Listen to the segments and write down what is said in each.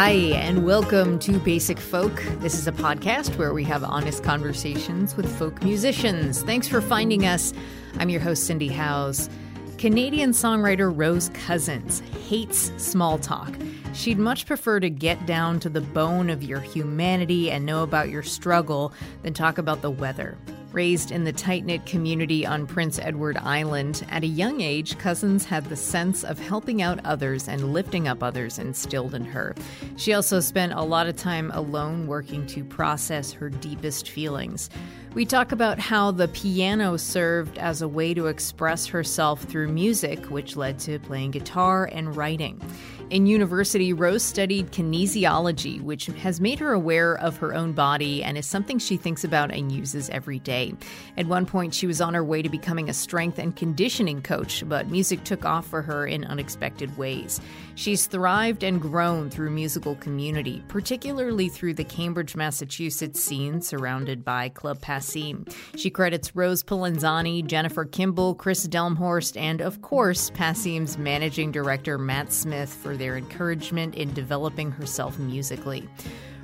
Hi, and welcome to Basic Folk. This is a podcast where we have honest conversations with folk musicians. Thanks for finding us. I'm your host, Cindy Howes. Canadian songwriter Rose Cousins hates small talk. She'd much prefer to get down to the bone of your humanity and know about your struggle than talk about the weather. Raised in the tight knit community on Prince Edward Island, at a young age, Cousins had the sense of helping out others and lifting up others instilled in her. She also spent a lot of time alone working to process her deepest feelings. We talk about how the piano served as a way to express herself through music, which led to playing guitar and writing. In university, Rose studied kinesiology, which has made her aware of her own body and is something she thinks about and uses every day. At one point, she was on her way to becoming a strength and conditioning coach, but music took off for her in unexpected ways. She's thrived and grown through musical community, particularly through the Cambridge, Massachusetts scene surrounded by Club Passim. She credits Rose Polenzani, Jennifer Kimball, Chris Delmhorst, and of course, Passim's managing director Matt Smith for their encouragement in developing herself musically.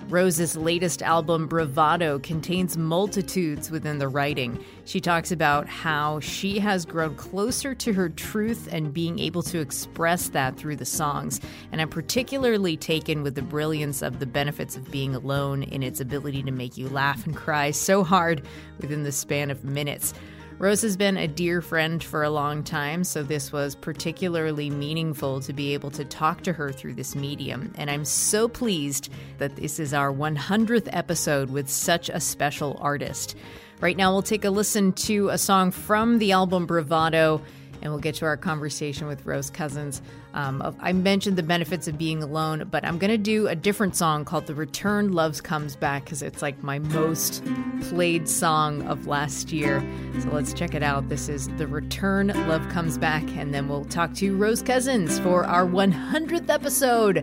Rose's latest album, Bravado, contains multitudes within the writing. She talks about how she has grown closer to her truth and being able to express that through the songs. And I'm particularly taken with the brilliance of the benefits of being alone in its ability to make you laugh and cry so hard within the span of minutes. Rose has been a dear friend for a long time, so this was particularly meaningful to be able to talk to her through this medium. And I'm so pleased that this is our 100th episode with such a special artist. Right now, we'll take a listen to a song from the album Bravado and we'll get to our conversation with Rose Cousins. Um, I mentioned the benefits of being alone, but I'm going to do a different song called The Return Loves Comes Back because it's like my most played song of last year. So let's check it out. This is The Return Love Comes Back, and then we'll talk to Rose Cousins for our 100th episode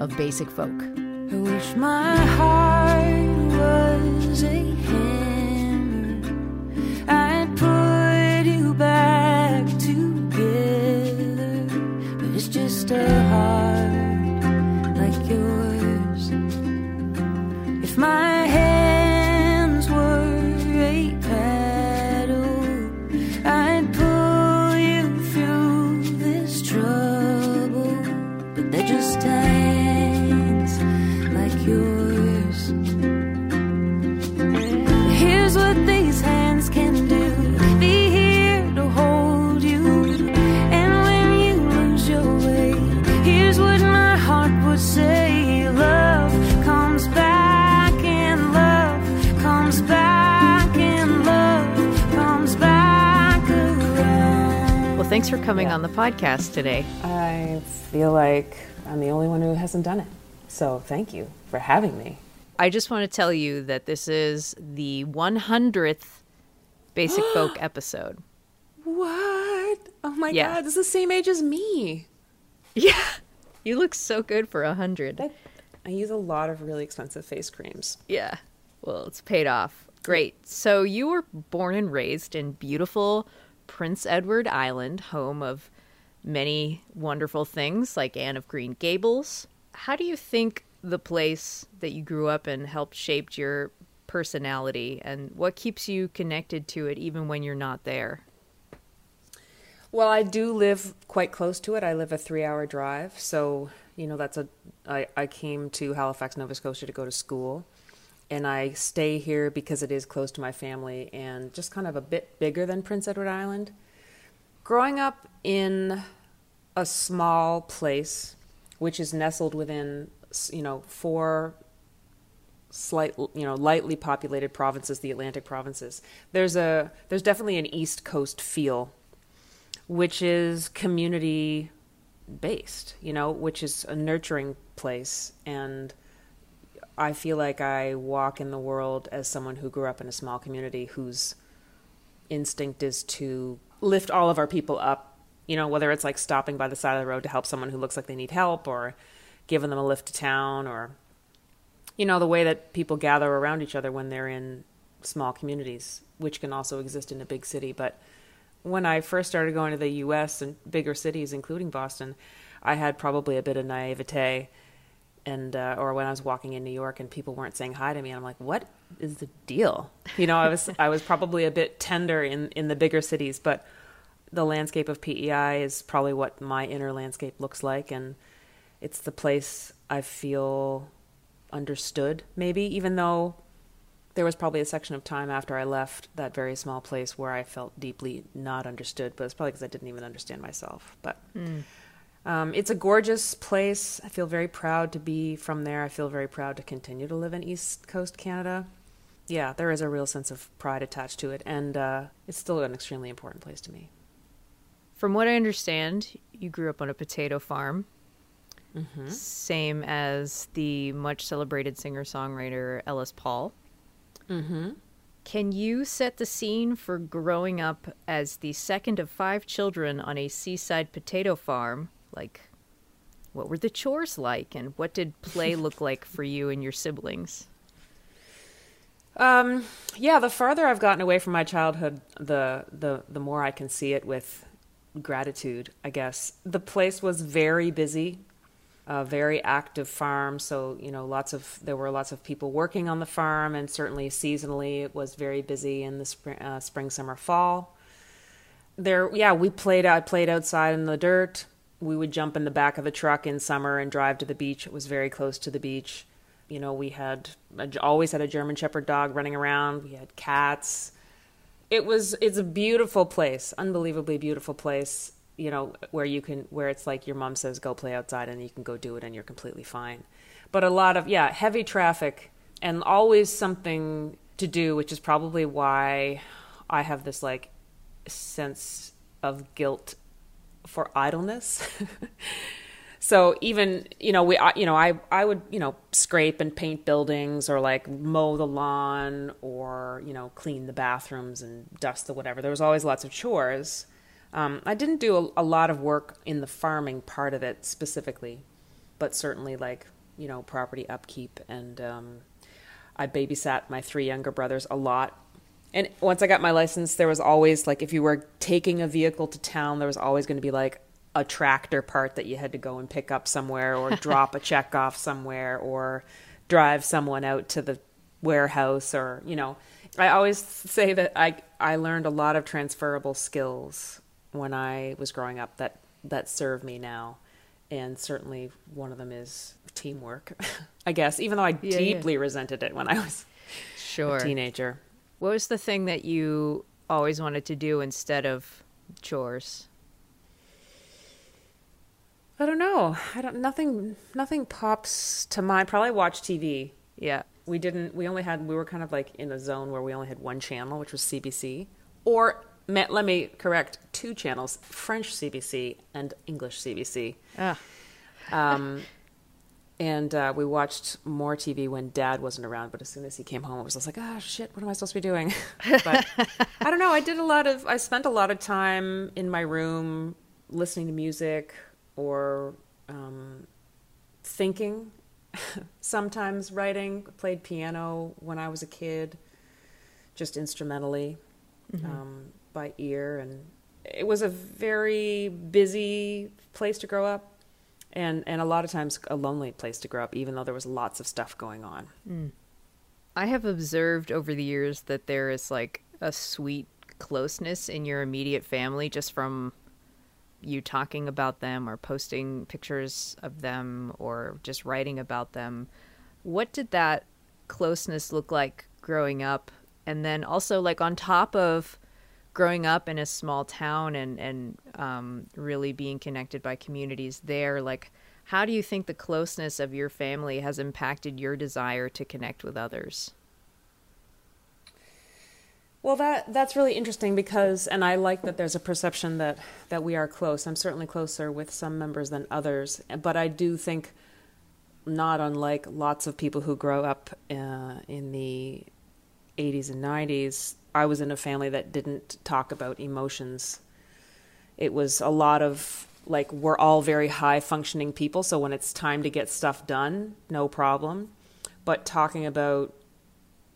of Basic Folk. I wish my heart was a hammer. I'd put you back a heart like yours. If my thanks for coming on the podcast today. I feel like I'm the only one who hasn't done it. So thank you for having me. I just want to tell you that this is the 100th Basic Folk episode. What? Oh my Yeah. god, this is the same age as me. Yeah. You look so good for a 100. I use a lot of really expensive face creams. Yeah. Well, it's paid off. Great. So you were born and raised in beautiful Prince Edward Island, home of many wonderful things like Anne of Green Gables. How do you think the place that you grew up in helped shaped your personality and what keeps you connected to it even when you're not there? Well, I do live quite close to it. I live a three hour drive. So, you know, that's a. I, I came to Halifax, Nova Scotia to go to school. And I stay here because it is close to my family and just kind of a bit bigger than Prince Edward Island. Growing up in a small place, which is nestled within, you know, four slight, you know, lightly populated provinces, the Atlantic provinces. There's a there's definitely an East Coast feel, which is community based, you know, which is a nurturing place and I feel like I walk in the world as someone who grew up in a small community whose instinct is to lift all of our people up, you know, whether it's like stopping by the side of the road to help someone who looks like they need help or giving them a lift to town or you know, the way that people gather around each other when they're in small communities, which can also exist in a big city, but when I first started going to the US and bigger cities including Boston, I had probably a bit of naivete and uh, or when I was walking in New York and people weren't saying hi to me, I'm like, what is the deal? You know, I was I was probably a bit tender in in the bigger cities, but the landscape of PEI is probably what my inner landscape looks like, and it's the place I feel understood. Maybe even though there was probably a section of time after I left that very small place where I felt deeply not understood, but it's probably because I didn't even understand myself. But. Mm um, it's a gorgeous place. I feel very proud to be from there. I feel very proud to continue to live in East Coast Canada. Yeah, there is a real sense of pride attached to it, and uh, it's still an extremely important place to me. From what I understand, you grew up on a potato farm, mm-hmm. same as the much celebrated singer songwriter Ellis Paul. Mm-hmm. Can you set the scene for growing up as the second of five children on a seaside potato farm like, what were the chores like, and what did play look like for you and your siblings? Um, yeah, the farther I've gotten away from my childhood, the the the more I can see it with gratitude. I guess the place was very busy, a very active farm. So you know, lots of there were lots of people working on the farm, and certainly seasonally it was very busy in the spring, uh, spring, summer, fall. There, yeah, we played. I played outside in the dirt we would jump in the back of the truck in summer and drive to the beach. It was very close to the beach. You know, we had always had a German Shepherd dog running around. We had cats. It was it's a beautiful place, unbelievably beautiful place. You know, where you can where it's like your mom says go play outside and you can go do it and you're completely fine. But a lot of yeah, heavy traffic and always something to do, which is probably why I have this like sense of guilt for idleness. so even you know we you know I I would you know scrape and paint buildings or like mow the lawn or you know clean the bathrooms and dust the whatever. There was always lots of chores. Um, I didn't do a, a, lot of work in the farming part of it specifically, but certainly like you know property upkeep and um, I babysat my three younger brothers a lot and once I got my license, there was always like if you were taking a vehicle to town, there was always going to be like a tractor part that you had to go and pick up somewhere or drop a check off somewhere or drive someone out to the warehouse or, you know, I always say that I I learned a lot of transferable skills when I was growing up that that serve me now. And certainly one of them is teamwork, I guess, even though I yeah, deeply yeah. resented it when I was sure. a teenager. What was the thing that you always wanted to do instead of chores? I don't know. I don't. Nothing. Nothing pops to mind. Probably watch TV. Yeah. We didn't. We only had. We were kind of like in a zone where we only had one channel, which was CBC, or let me correct two channels: French CBC and English CBC. Ah. Um, and uh, we watched more TV when Dad wasn't around. But as soon as he came home, it was just like, oh shit, what am I supposed to be doing? but I don't know. I did a lot of. I spent a lot of time in my room listening to music or um, thinking. Sometimes writing. Played piano when I was a kid, just instrumentally, mm-hmm. um, by ear, and it was a very busy place to grow up and and a lot of times a lonely place to grow up even though there was lots of stuff going on mm. i have observed over the years that there is like a sweet closeness in your immediate family just from you talking about them or posting pictures of them or just writing about them what did that closeness look like growing up? And then also, like, on top of growing up in a small town and, and um, really being connected by communities there, like, how do you think the closeness of your family has impacted your desire to connect with others? Well, that that's really interesting because, and I like that there's a perception that that we are close. I'm certainly closer with some members than others, but I do think, not unlike lots of people who grow up uh, in the 80s and 90s, I was in a family that didn't talk about emotions. It was a lot of like we're all very high functioning people, so when it's time to get stuff done, no problem. But talking about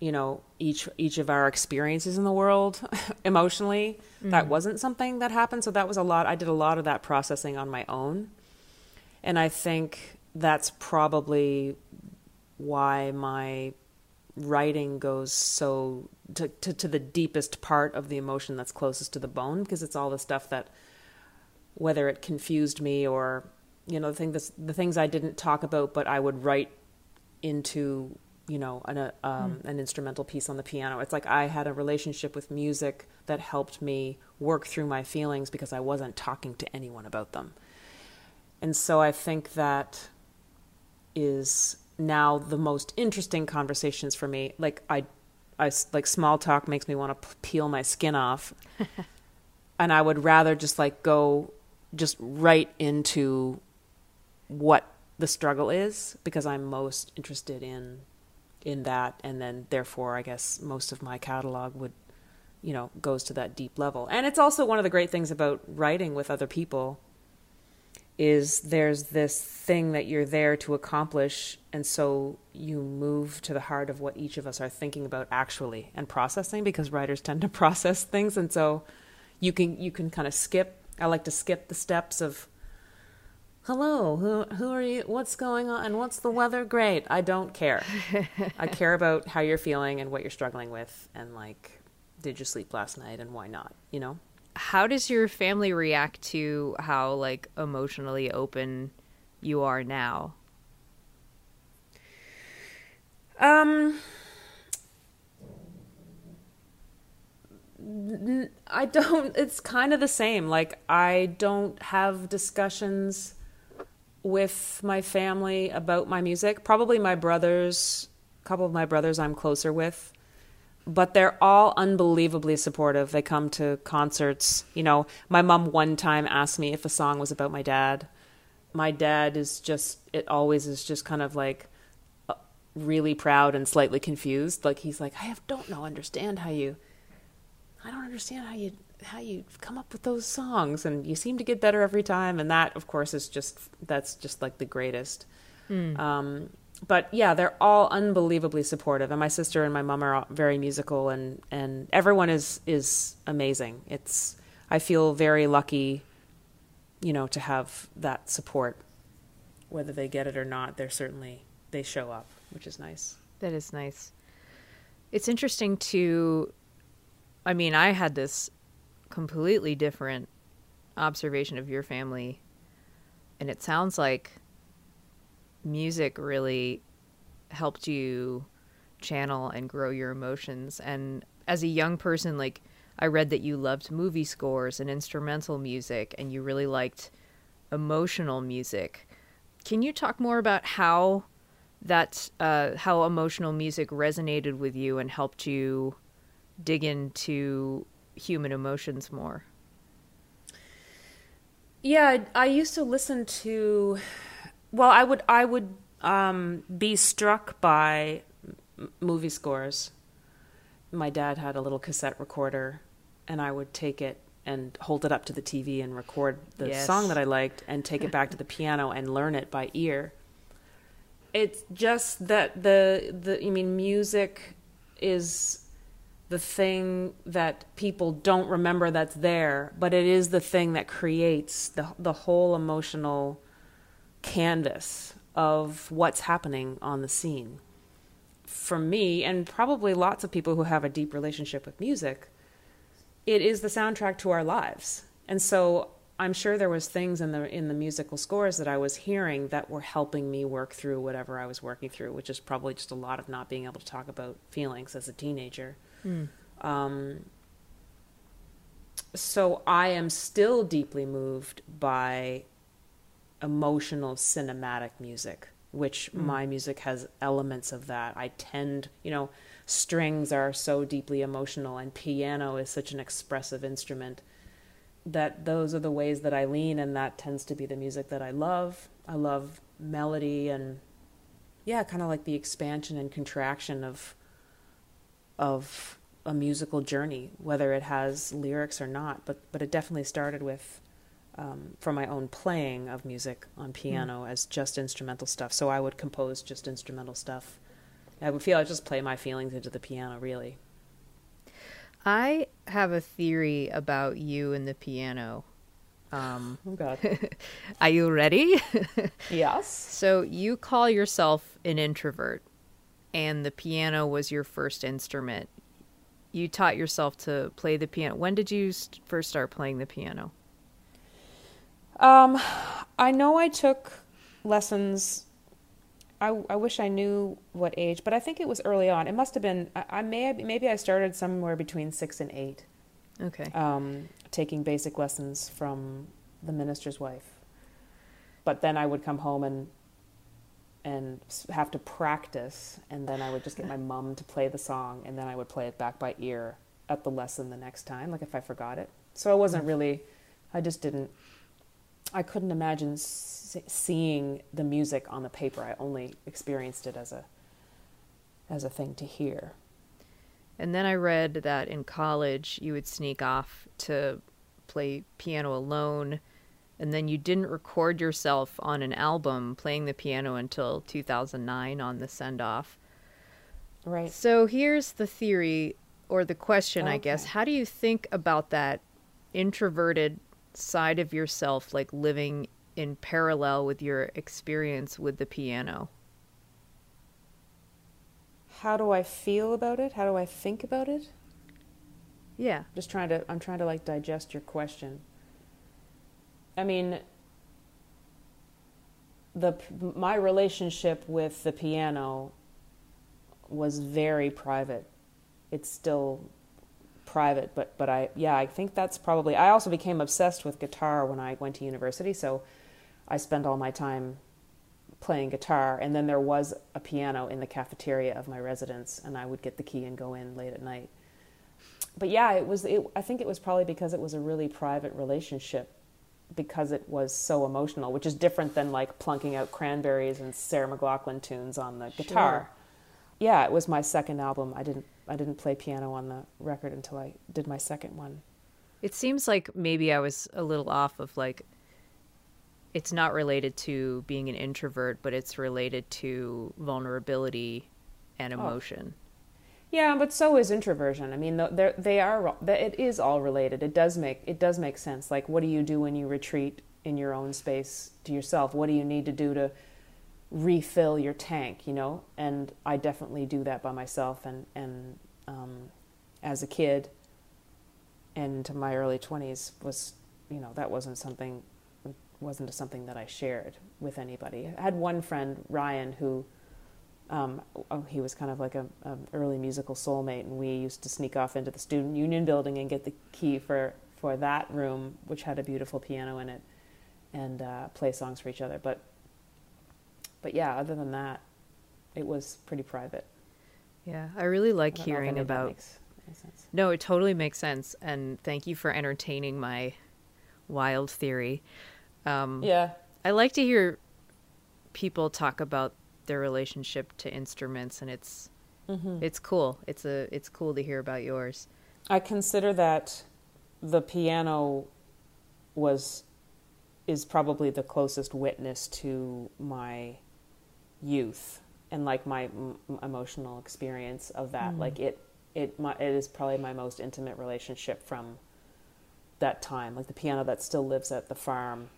you know each each of our experiences in the world emotionally mm-hmm. that wasn't something that happened so that was a lot i did a lot of that processing on my own and i think that's probably why my writing goes so to, to, to the deepest part of the emotion that's closest to the bone because it's all the stuff that whether it confused me or you know the thing the things i didn't talk about but i would write into you know an, a, um, mm. an instrumental piece on the piano. It's like i had a relationship with music that helped me work through my feelings because i wasn't talking to anyone about them. And so i think that is now the most interesting conversations for me. Like i I, like small talk makes me want to peel my skin off. And i would rather just like go just right into what the struggle is because i'm most interested in in that. And then therefore i guess most of my catalog would you know goes to that deep level. And it's also one of the great things about writing with other people is there's this thing that you're there to accomplish and so you move to the heart of what each of us are thinking about actually and processing because writers tend to process things and so you can you can kind of skip i like to skip the steps of hello who who are you what's going on and what's the weather? Great i don't care. I care about how you're feeling and what you're struggling with and like did you sleep last night and why not? You know how does your family react to how like emotionally open you are now? Um I don't it's kind of the same. Like I don't have discussions with my family about my music. Probably my brothers, a couple of my brothers I'm closer with, but they're all unbelievably supportive. They come to concerts. You know, my mom one time asked me if a song was about my dad. My dad is just, it always is just kind of like uh, really proud and slightly confused. Like he's like, I don't know, understand how you, I don't understand how you how you come up with those songs and you seem to get better every time and that of course is just that's just like the greatest mm. um, but yeah they're all unbelievably supportive. And my sister and my mom are very musical and and everyone is is amazing. It's i feel very lucky you know to have that support. Whether they get it or not they're certainly they show up which is nice. That is nice. It's interesting to I mean, I had this completely different observation of your family. And it sounds like music really helped you channel and grow your emotions. And as a young person, like, I read that you loved movie scores and instrumental music, and you really liked emotional music. Can you talk more about how that, uh, how emotional music resonated with you and helped you dig into human emotions more. Yeah, I used to listen to. Well, I would I would um, be struck by m- movie scores. My dad had a little cassette recorder, and I would take it and hold it up to the TV and record the yes. song that I liked, and take it back to the piano and learn it by ear. It's just that the the I mean music is the thing that people don't remember that's there, but it is the thing that creates the the whole emotional canvas of what's happening on the scene. For me, and probably lots of people who have a deep relationship with music, it is the soundtrack to our lives. And so I'm sure there was things in the in the musical scores that I was hearing that were helping me work through whatever I was working through, which is probably just a lot of not being able to talk about feelings as a teenager. Um, so I am still deeply moved by emotional cinematic music, which mm. my music has elements of that. I tend, you know, strings are so deeply emotional and piano is such an expressive instrument that those are the ways that I lean and that tends to be the music that I love. I love melody and yeah, kind of like the expansion and contraction of of a musical journey, whether it has lyrics or not. But but it definitely started with um, from my own playing of music on piano as just instrumental stuff. So I would compose just instrumental stuff. I would feel I just play my feelings into the piano, really. I have a theory about you and the piano. Um, Oh God. are you ready? yes. so you call yourself an introvert, and the piano was your first instrument. You taught yourself to play the piano. When did you st- first start playing the piano? Um, I know I took lessons. I, I wish I knew what age, but I think it was early on. It must have been. I, I may have, maybe I started somewhere between six and eight, Okay. um, taking basic lessons from the minister's wife. But then I would come home and and have to practice, and then I would just get my mom to play the song, and then I would play it back by ear at the lesson the next time, like if I forgot it. So I wasn't really. I just didn't. I couldn't imagine s- seeing the music on the paper. I only experienced it as a as a thing to hear. And then I read that in college you would sneak off to play piano alone, and then you didn't record yourself on an album playing the piano until 2009 on the send off. Right. So here's the theory or the question, I guess. How do you think about that introverted side of yourself, like living in parallel with your experience with the piano? How do I feel about it? How do I think about it? Yeah. Just trying to. I'm trying to like digest your question. I mean, the my relationship with the piano was very private. It's still private, but but I yeah, I think that's probably. I also became obsessed with guitar when I went to university, so I spent all my time playing guitar and then there was a piano in the cafeteria of my residence and I would get the key and go in late at night. But yeah, it was it, I think it was probably because it was a really private relationship because it was so emotional, which is different than like plunking out cranberries and Sarah McLachlan tunes on the guitar. Yeah, it was my second album. I didn't I didn't play piano on the record until I did my second one. It seems like maybe I was a little off of like it's not related to being an introvert, but it's related to vulnerability and oh. emotion. Yeah, but so is introversion. I mean, they they are it is all related. It does make it does make sense. Like, what do you do when you retreat in your own space to yourself? What do you need to do to refill your tank? You know, and I definitely do that by myself. And and um, as a kid, and into my early twenties was you know that wasn't something wasn't something that I shared with anybody. I had one friend Ryan who um, oh, he was kind of like a, a early musical soulmate, and we used to sneak off into the student union building and get the key for for that room, which had a beautiful piano in it, and uh, play songs for each other. But but yeah, other than that, it was pretty private. Yeah, I really like I don't know if hearing any of that about makes sense. No, it totally makes sense and thank you for entertaining my wild theory. Um Yeah, I like to hear people talk about their relationship to instruments and it's it's cool. It's a it's cool to hear about yours. I consider that the piano was is probably the closest witness to my youth and like my m- emotional experience of that. Mm. Like it it my, it is probably my most intimate relationship from that time. Like the piano that still lives at the farm.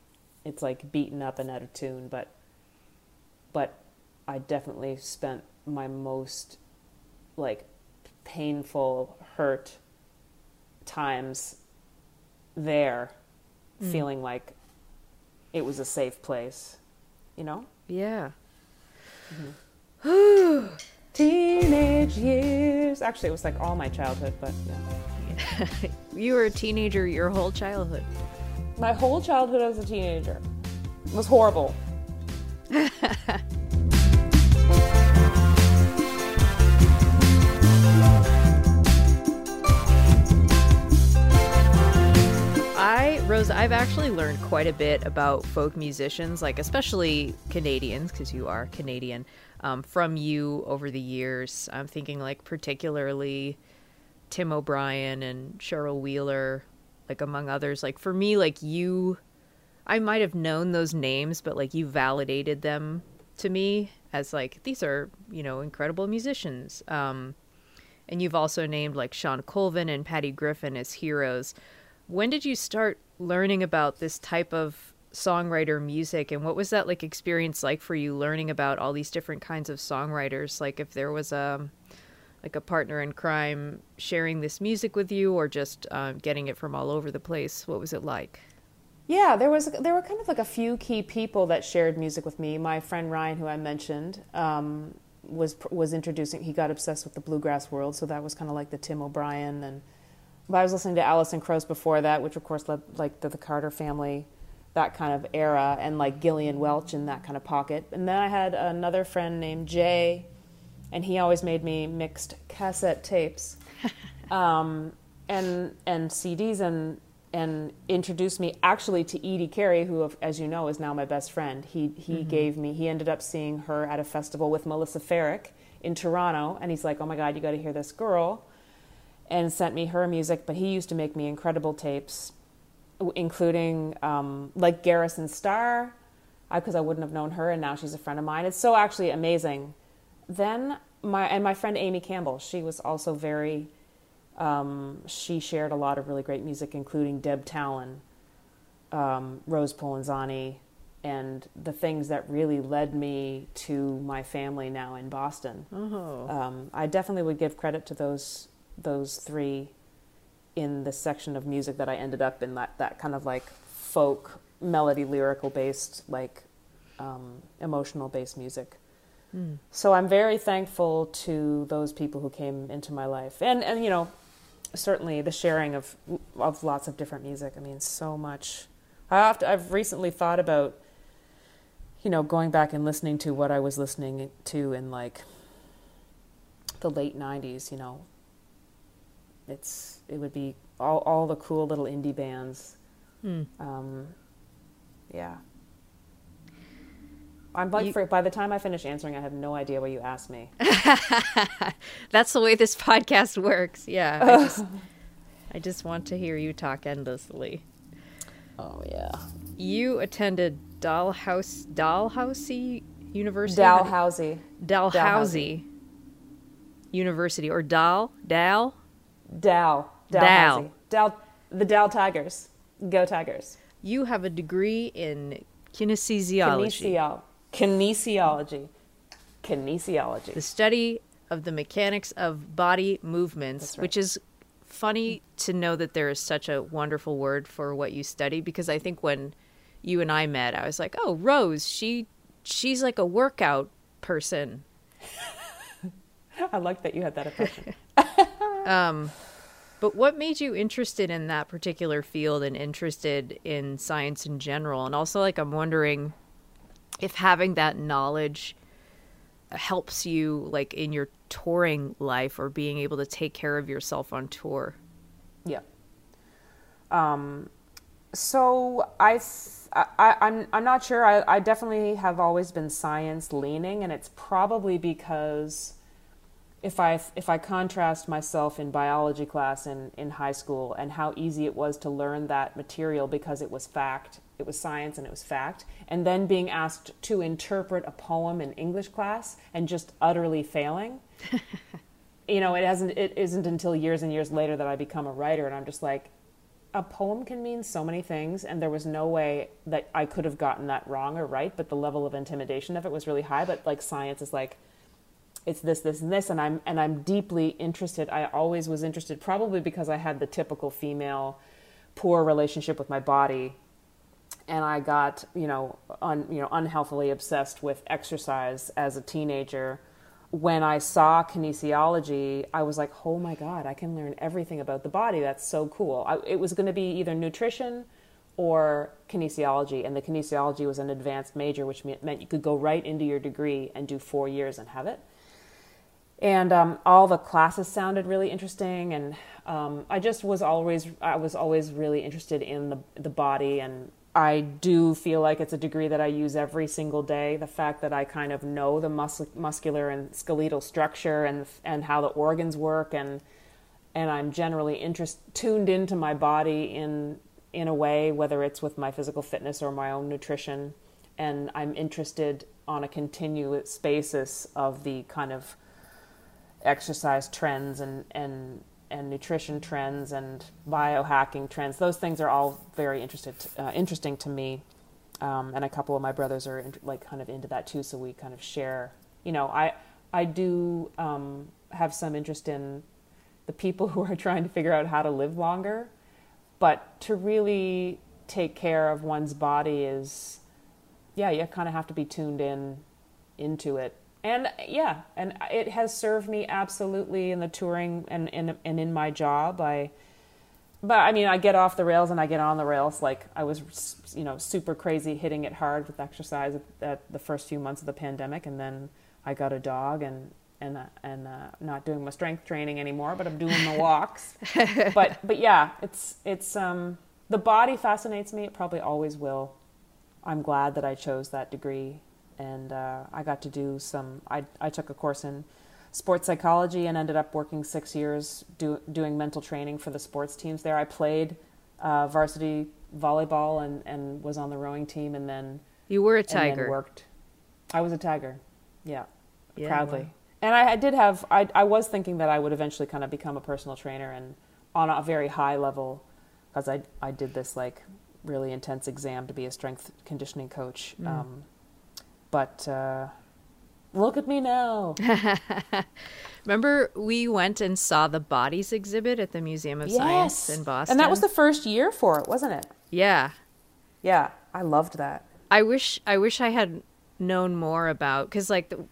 It's like beaten up and out of tune, but but I definitely spent my most like painful hurt times there mm. feeling like it was a safe place, you know? Yeah. Mm-hmm. Teenage years. Actually, it was like all my childhood, but yeah. You were a teenager your whole childhood. My whole childhood as a teenager was horrible. I, Rose, I've actually learned quite a bit about folk musicians, like especially Canadians, because you are Canadian, um, from you over the years. I'm thinking like particularly Tim O'Brien and Cheryl Wheeler, like among others. Like for me, like you, I might have known those names, but like you validated them to me as like these are you know incredible musicians. Um, and you've also named like Shawn Colvin and Patty Griffin as heroes. When did you start learning about this type of songwriter music and what was that like experience like for you learning about all these different kinds of songwriters like if there was a like a partner in crime sharing this music with you or just uh, getting it from all over the place what was it like Yeah, there was there were kind of like a few key people that shared music with me. My friend Ryan, who I mentioned, um, was was introducing. He got obsessed with the bluegrass world, so that was kind of like the Tim O'Brien and. But I was listening to Alison Krauss before that, which of course led like the, the Carter family, that kind of era, and like Gillian Welch in that kind of pocket. And then I had another friend named Jay, and he always made me mixed cassette tapes, um, and and CDs, and and introduced me actually to Edie Carey, who, as you know, is now my best friend. He he gave me. He ended up seeing her at a festival with Melissa Ferrick in Toronto, and he's like, "Oh my God, you got to hear this girl," and sent me her music. But he used to make me incredible tapes, including um, like Garrison Starr, because I, wouldn't have known her, and now she's a friend of mine. It's so actually amazing. Then my and my friend Amy Campbell, she was also very. Um, she shared a lot of really great music, including Deb Talan, um, Rose Polenzani, and the things that really led me to my family now in Boston. Um, I definitely would give credit to those those three in the section of music that I ended up in that that kind of like folk melody lyrical based like um, emotional based music. So I'm very thankful to those people who came into my life, and and you know, certainly the sharing of of lots of different music. I mean, so much. I to, I've recently thought about, you know, going back and listening to what I was listening to in like the late '90s. You know, it's it would be all all the cool little indie bands. Um, yeah. I'm like, You- for, by the time I finish answering, I have no idea what you asked me. that's the way this podcast works yeah I just, I just want to hear you talk endlessly Oh yeah, you attended Dalhouse Dalhousie University How do- Dalhousie. Dalhousie University or Dal Dal Dal. Dal. Dalhousie. Dal. The Dal Tigers. Go Tigers. you have a degree in kinesiology Kinesiolo- Kinesiology. Kinesiology. the study of the mechanics of body movements, right. which is funny to know that there is such a wonderful word for what you study because I think when you and I met, I was like, "Oh, Rose, she she's like a workout person." I like that you had that impression. But what made you interested in that particular field and interested in science in general? And also like I'm wondering if having that knowledge helps you like in your touring life or being able to take care of yourself on tour. Yeah. Um, so I, I- I'm, I'm not sure. I, I definitely have always been science leaning, and it's probably because if I if I contrast myself in biology class in, in high school and how easy it was to learn that material because it was fact, it was science and it was fact, and then being asked to interpret a poem in English class and just utterly failing you know, it hasn't. It isn't until years and years later that I become a writer, and I'm just like, a poem can mean so many things, and there was no way that I could have gotten that wrong or right. But the level of intimidation of it was really high. But like science is like, it's this, this, and this, and I'm and I'm deeply interested. I always was interested, probably because I had the typical female poor relationship with my body and I got you know un, you know unhealthily obsessed with exercise as a teenager. When I saw kinesiology, I was like, "Oh my god, I can learn everything about the body. That's so cool." I, it was going to be either nutrition or kinesiology, and the kinesiology was an advanced major, which meant you could go right into your degree and do four years and have it. And um, all the classes sounded really interesting, and um, I just was always I was always really interested in the the body, and I do feel like it's a degree that I use every single day. The fact that I kind of know the mus- muscular and skeletal structure and and how the organs work, and and I'm generally interest tuned into my body in in a way, whether it's with my physical fitness or my own nutrition, and I'm interested on a continuous basis of the kind of exercise trends and and and nutrition trends and biohacking trends. Those things are all very interested uh, interesting to me. Um, and a couple of my brothers are in, like kind of into that too. So we kind of share. You know, I I do um, have some interest in the people who are trying to figure out how to live longer, but to really take care of one's body is, yeah, you kind of have to be tuned in into it and yeah, and it has served me absolutely in the touring and and and in my job. I, but I mean, I get off the rails and I get on the rails. Like I was, you know, super crazy hitting it hard with exercise at, the first few months of the pandemic, and then I got a dog and and uh, and uh, not doing my strength training anymore, but I'm doing the walks. but but yeah, it's it's um the body fascinates me. It probably always will. I'm glad that I chose that degree and uh, I got to do some. I I took a course in sports psychology and ended up working six years do, doing mental training for the sports teams there. I played uh, varsity volleyball and and was on the rowing team, and then you were a tiger. worked. I was a tiger. Yeah, yeah proudly. Wow. And I, I did have. I I was thinking that I would eventually kind of become a personal trainer and on a very high level because I I did this like really intense exam to be a strength conditioning coach. Mm. Um, but uh, look at me now. Remember, we went and saw the bodies exhibit at the Museum of yes. Science in Boston? And that was the first year for it, wasn't it? Yeah. Yeah, I loved that. I wish I wish I had known more about cuz like the,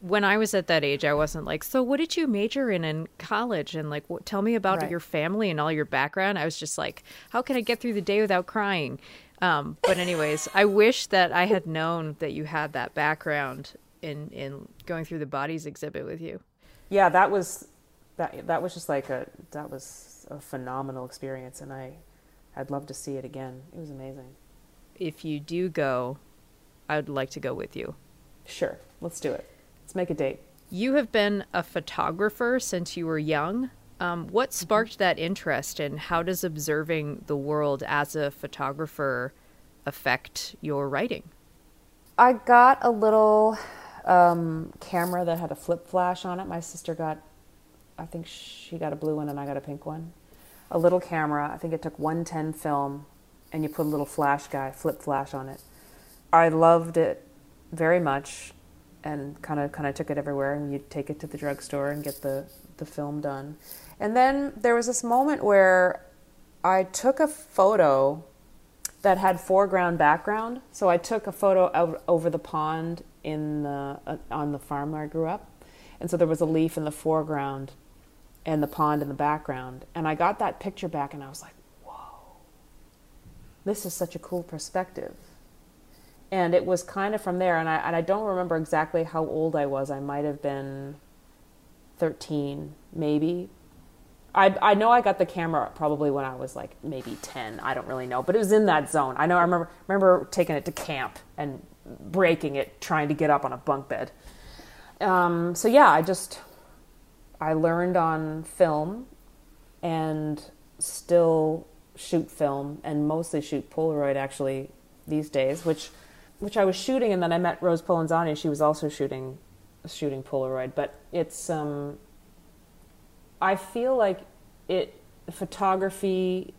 when I was at that age, I wasn't like, so what did you major in in college? And like, what, tell me about right. your family and all your background. I was just like, how can I get through the day without crying? Um, but anyways, I wish that I had known that you had that background in in going through the bodies exhibit with you. Yeah, that was that that was just like a that was a phenomenal experience, and I I'd love to see it again. It was amazing. If you do go, I'd like to go with you. Sure, let's do it. Let's make a date. You have been a photographer since you were young. Um, what mm-hmm. sparked that interest, and how does observing the world as a photographer affect your writing? I got a little um, camera that had a flip flash on it. My sister got, I think she got a blue one and I got a pink one. A little camera. I think it took 110 film, and you put a little flash guy, flip flash on it. I loved it very much, and kind of kind of took it everywhere. And you'd take it to the drugstore and get the the film done. And then there was this moment where I took a photo that had foreground background. So I took a photo out over the pond in the uh, on the farm where I grew up, and so there was a leaf in the foreground, and the pond in the background. And I got that picture back, and I was like, "Whoa, this is such a cool perspective." And it was kind of from there, and I and I don't remember exactly how old I was. I might have been thirteen, maybe, I, I know I got the camera probably when I was like maybe 10. I don't really know, but it was in that zone. I know I remember remember taking it to camp and breaking it trying to get up on a bunk bed. Um, so yeah, I just I learned on film and still shoot film and mostly shoot Polaroid actually these days, which which I was shooting and then I met Rose Polenzani. She was also shooting shooting Polaroid, but it's um I feel like it photography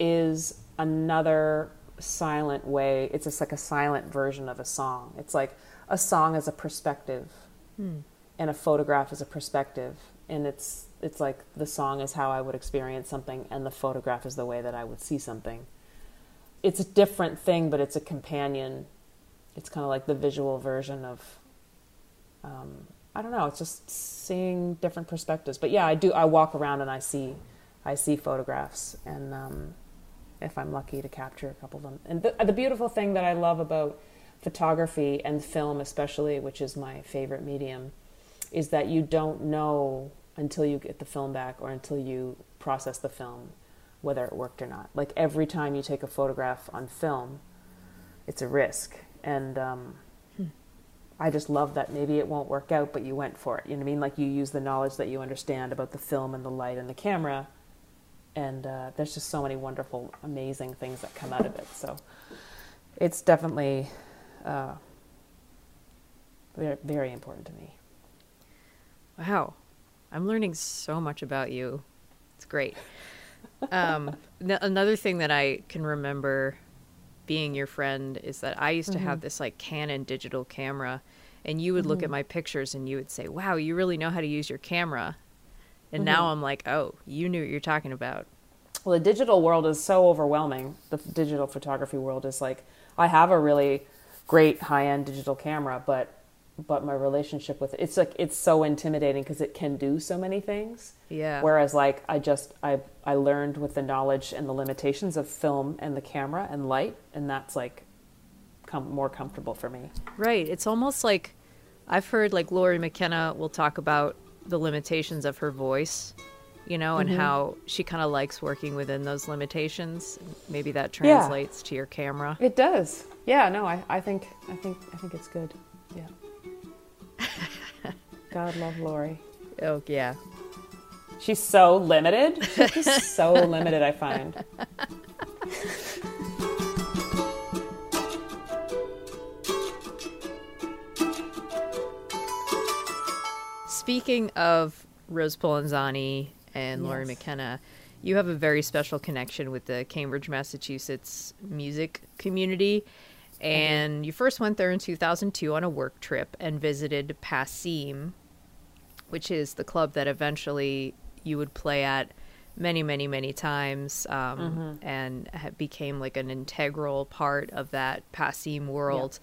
is another silent way. It's just like a silent version of a song. It's like a song is a perspective, hmm. and a photograph is a perspective, and it's it's like the song is how I would experience something, and the photograph is the way that I would see something. it's a different thing, but it's a companion. It's kind of like the visual version of. Um, I don't know. It's just seeing different perspectives. But yeah, I do. I walk around and I see, I see photographs, and um, if I'm lucky to capture a couple of them. And the, the beautiful thing that I love about photography and film, especially, which is my favorite medium, is that you don't know until you get the film back or until you process the film whether it worked or not. Like every time you take a photograph on film, it's a risk. And um, I just love that maybe it won't work out, but you went for it. You know what I mean? Like you use the knowledge that you understand about the film and the light and the camera. And uh, there's just so many wonderful, amazing things that come out of it. So it's definitely uh, very, very important to me. Wow. I'm learning so much about you. It's great. Um, n- another thing that I can remember being your friend is that I used to have mm-hmm. this like Canon digital camera, and you would look at mm-hmm. my pictures and you would say, "Wow, you really know how to use your camera." And now mm-hmm. I'm like, "Oh, you knew what you're talking about." Well, the digital world is so overwhelming. The digital photography world is like I have a really great high-end digital camera, but but my relationship with it, it's like it's so intimidating because it can do so many things. Yeah. Whereas like I just I I learned with the knowledge and the limitations of film and the camera and light, and that's like com- more comfortable for me. Right. It's almost like I've heard like Lori McKenna will talk about the limitations of her voice, you know, and mm-hmm. how she kind of likes working within those limitations. Maybe that Yeah. translates to your camera. It does. Yeah. No. I I think I think I think it's good. Yeah. God love Lori. Oh, yeah. She's so limited. She's just so limited, I find. Speaking of Rose Polenzani and Lori Yes. McKenna, you have a very special connection with the Cambridge, Massachusetts music community. And you first went there in 2002 on a work trip and visited Passim, which is the club that eventually you would play at many, many, many times um, and became like an integral part of that Passim world.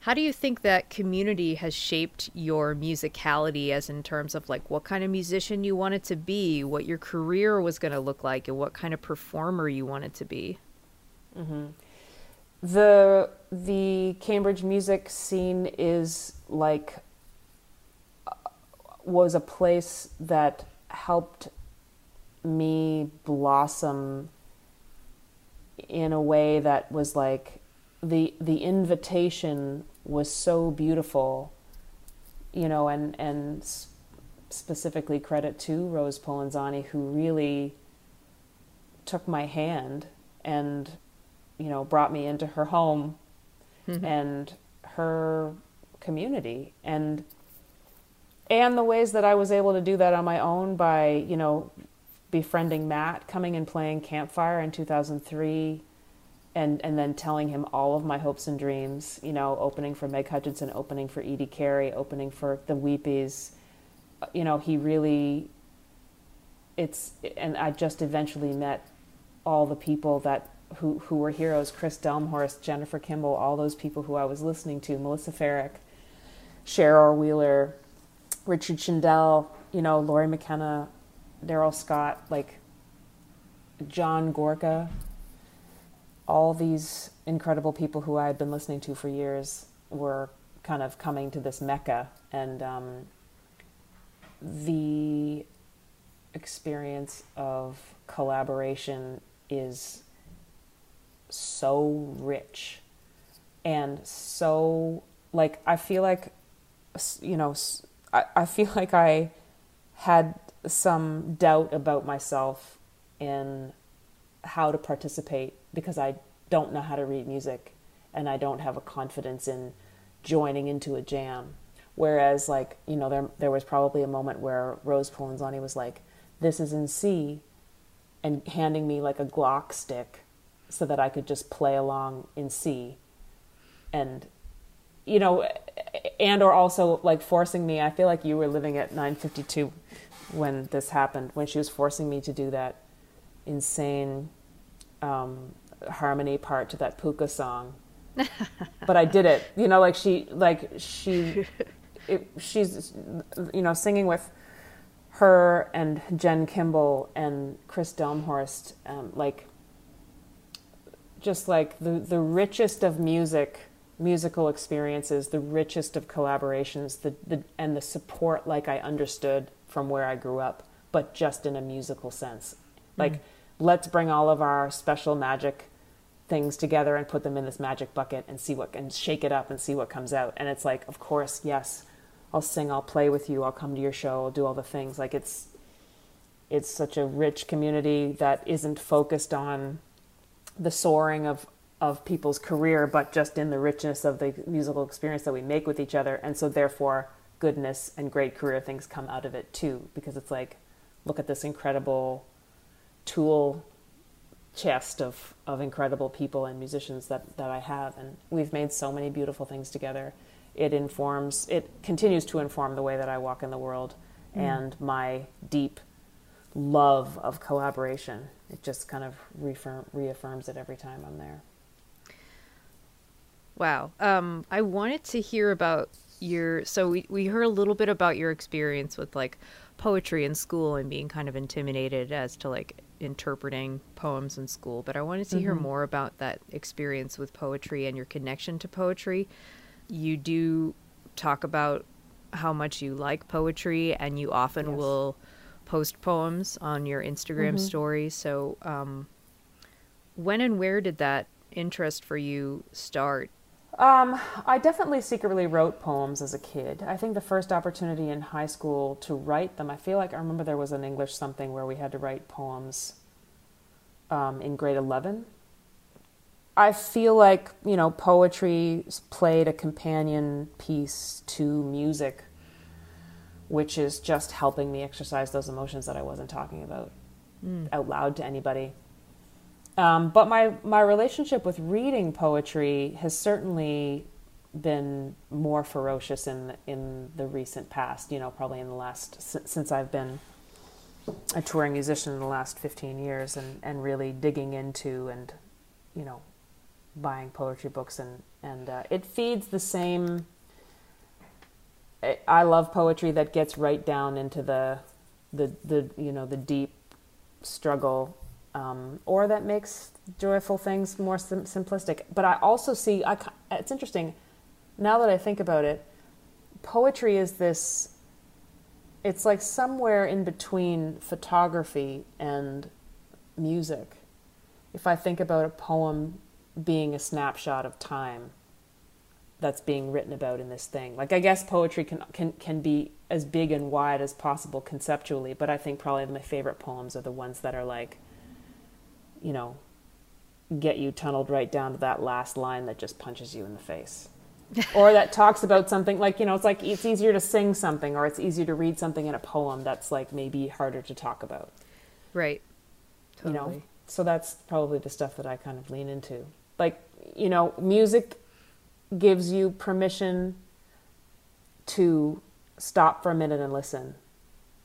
How do you think that community has shaped your musicality as in terms of like what kind of musician you wanted to be, what your career was going to look like, and what kind of performer you wanted to be? the the Cambridge music scene is like was a place that helped me blossom in a way that was like the the invitation was so beautiful you know and and specifically credit to Rose Polenzani who really took my hand and you know brought me into her home mm-hmm. and her community. And and the ways that I was able to do that on my own by you know befriending Matt coming and playing Campfire in 2003 and and then telling him all of my hopes and dreams you know opening for Meg Hutchinson opening for Edie Carey opening for the Weepies. You know he really it's and I just eventually met all the people that who who were heroes Chris Delmhorst, Jennifer Kimball, all those people who I was listening to, Melissa Ferrick, Cheryl Wheeler, Richard Shindell, you know, Lori McKenna, Darrell Scott, like John Gorka, all these incredible people who I had been listening to for years were kind of coming to this mecca. And um, the experience of collaboration is so rich and so like I feel like you know I, I feel like I had some doubt about myself in how to participate because I don't know how to read music and I don't have a confidence in joining into a jam. Whereas, like, you know, there, there was probably a moment where Rose Polenzani was like, this is in C, and handing me like a Glock stick so that I could just play along in C. And, you know, and or also like forcing me, I feel like you were living at 952 when this happened, when she was forcing me to do that insane um, harmony part to that puka song. but I did it. You know, like she, like she, it, she's, you know, singing with her and Jen Kimball and Chris Delmhorst, um, like, just like the the richest of music, musical experiences, the richest of collaborations, the, the and the support like I understood from where I grew up, but just in a musical sense. Like, mm. let's bring all of our special magic things together and put them in this magic bucket and see what and shake it up and see what comes out. And it's like, of course, yes, I'll sing, I'll play with you, I'll come to your show, I'll do all the things. Like it's it's such a rich community that isn't focused on the soaring of of people's career, but just in the richness of the musical experience that we make with each other. And so therefore goodness and great career things come out of it too. Because it's like, look at this incredible tool chest of, of incredible people and musicians that, that I have. And we've made so many beautiful things together. It informs, it continues to inform the way that I walk in the world mm. and my deep love of collaboration. It just kind of reaffirm, reaffirms it every time I'm there. Wow. Um, I wanted to hear about your, so we, we heard a little bit about your experience with like poetry in school and being kind of intimidated as to like interpreting poems in school, but I wanted to mm-hmm. hear more about that experience with poetry and your connection to poetry. You do talk about how much you like poetry, and you often yes. will post poems on your Instagram mm-hmm. stories. So, um, when and where did that interest for you start? Um, I definitely secretly wrote poems as a kid. I think the first opportunity in high school to write them, I feel like I remember there was an English something where we had to write poems um, in grade 11. I feel like, you know, poetry played a companion piece to music, which is just helping me exercise those emotions that I wasn't talking about mm. out loud to anybody. Um, but my, my relationship with reading poetry has certainly been more ferocious in in the recent past. You know, probably in the last since I've been a touring musician in the last fifteen years, and and really digging into and you know buying poetry books and and uh, it feeds the same. I love poetry that gets right down into the the the you know the deep struggle um, or that makes joyful things more sim- simplistic. But I also see, I, it's interesting, now that I think about it, poetry is this, it's like somewhere in between photography and music. If I think about a poem being a snapshot of time that's being written about in this thing. Like I guess poetry can can can be as big and wide as possible conceptually, but I think probably my favorite poems are the ones that are like you know, get you tunneled right down to that last line that just punches you in the face. or that talks about something like, you know, it's like it's easier to sing something or it's easier to read something in a poem that's like maybe harder to talk about. Right. Totally. You know, so that's probably the stuff that I kind of lean into. Like, you know, music gives you permission to stop for a minute and listen.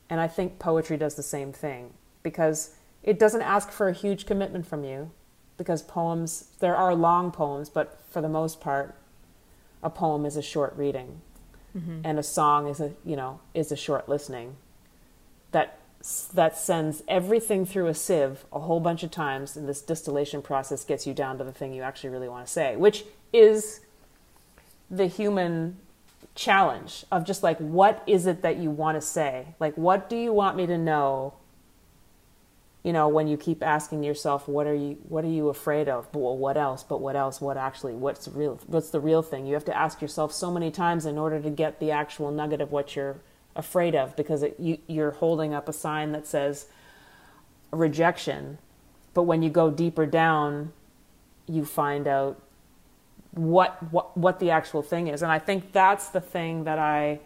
And I think poetry does the same thing because it doesn't ask for a huge commitment from you because poems, there are long poems, but for the most part, a poem is a short reading. Mm-hmm. And a song is a, you know, is a short listening. That that sends everything through a sieve a whole bunch of times and this distillation process gets you down to the thing you actually really want to say which is the human challenge of just like what is it that you want to say like what do you want me to know you know when you keep asking yourself what are you what are you afraid of? Well, what else? But what else? What actually what's real what's the real thing? You have to ask yourself so many times in order to get the actual nugget of what you're afraid of because it, you, you're holding up a sign that says rejection. But when you go deeper down you find out what what what the actual thing is. And i think that's the thing that i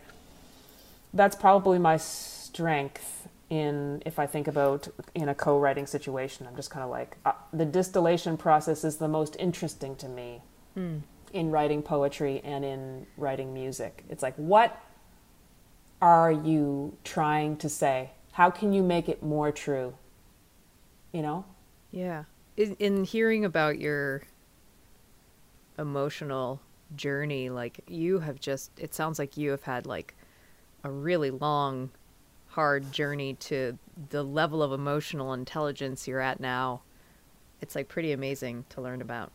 that's probably my strength in if I think about in a co-writing situation, I'm just kind of like uh, the distillation process is the most interesting to me mm. in writing poetry and in writing music. It's like what are you trying to say? How can you make it more true? You know? Yeah. in, in hearing about your emotional journey, like you have just, it sounds like you have had like a really long, hard journey to the level of emotional intelligence you're at now. It's like pretty amazing to learn about.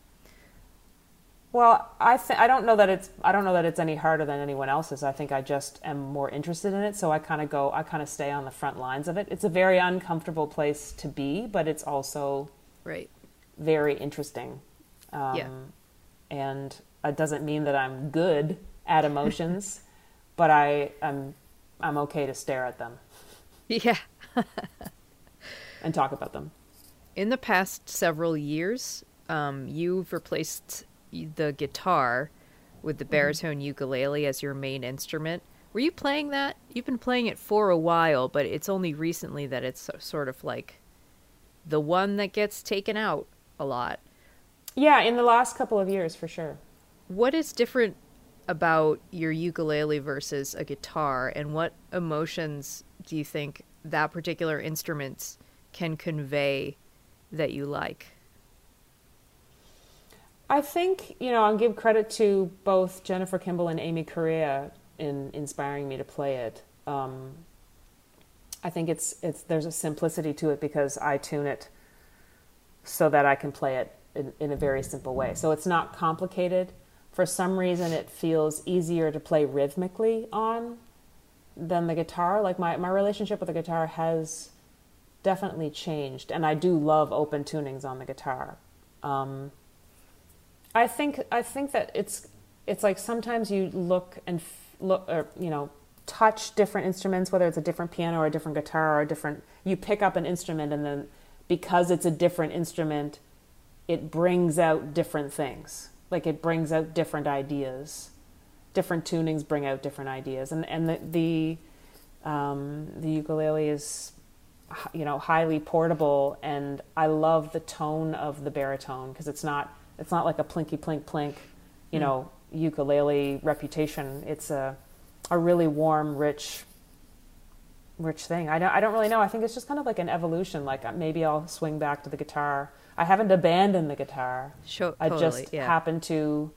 Well, I th- I don't know that it's I don't know that it's any harder than anyone else's. I think I just am more interested in it, so I kind of go I kind of stay on the front lines of it. It's a very uncomfortable place to be, but it's also Right. very interesting. Um, Yeah. And it doesn't mean that I'm good at emotions, but I I'm I'm okay to stare at them Yeah. and talk about them. In the past several years, um, you've replaced the guitar with the baritone ukulele as your main instrument. Were you playing that? You've been playing it for a while, but it's only recently that it's sort of like the one that gets taken out a lot. Yeah, in the last couple of years, for sure. What is different about your ukulele versus a guitar, and what emotions do you think that particular instrument can convey that you like? I think, you know, I'll give credit to both Jennifer Kimball and Amy Correia in inspiring me to play it. Um, I think it's it's there's a simplicity to it because I tune it so that I can play it in, in a very simple way. So it's not complicated. For some reason, it feels easier to play rhythmically on than the guitar. Like my, my relationship with the guitar has definitely changed, and I do love open tunings on the guitar. Um, I think I think that it's it's like sometimes you look and f- look or you know touch different instruments, whether it's a different piano or a different guitar or a different. You pick up an instrument and then because it's a different instrument, it brings out different things. Like it brings out different ideas. Different tunings bring out different ideas, and and the the, um, the ukulele is you know highly portable, and I love the tone of the baritone because it's not it's not like a plinky plink plink, you know, ukulele reputation. It's a a really warm, rich, rich thing. I don't I don't really know. I think it's just kind of like an evolution. Like uh, maybe I'll swing back to the guitar. I haven't abandoned the guitar. Sure, I totally, just yeah. happen to,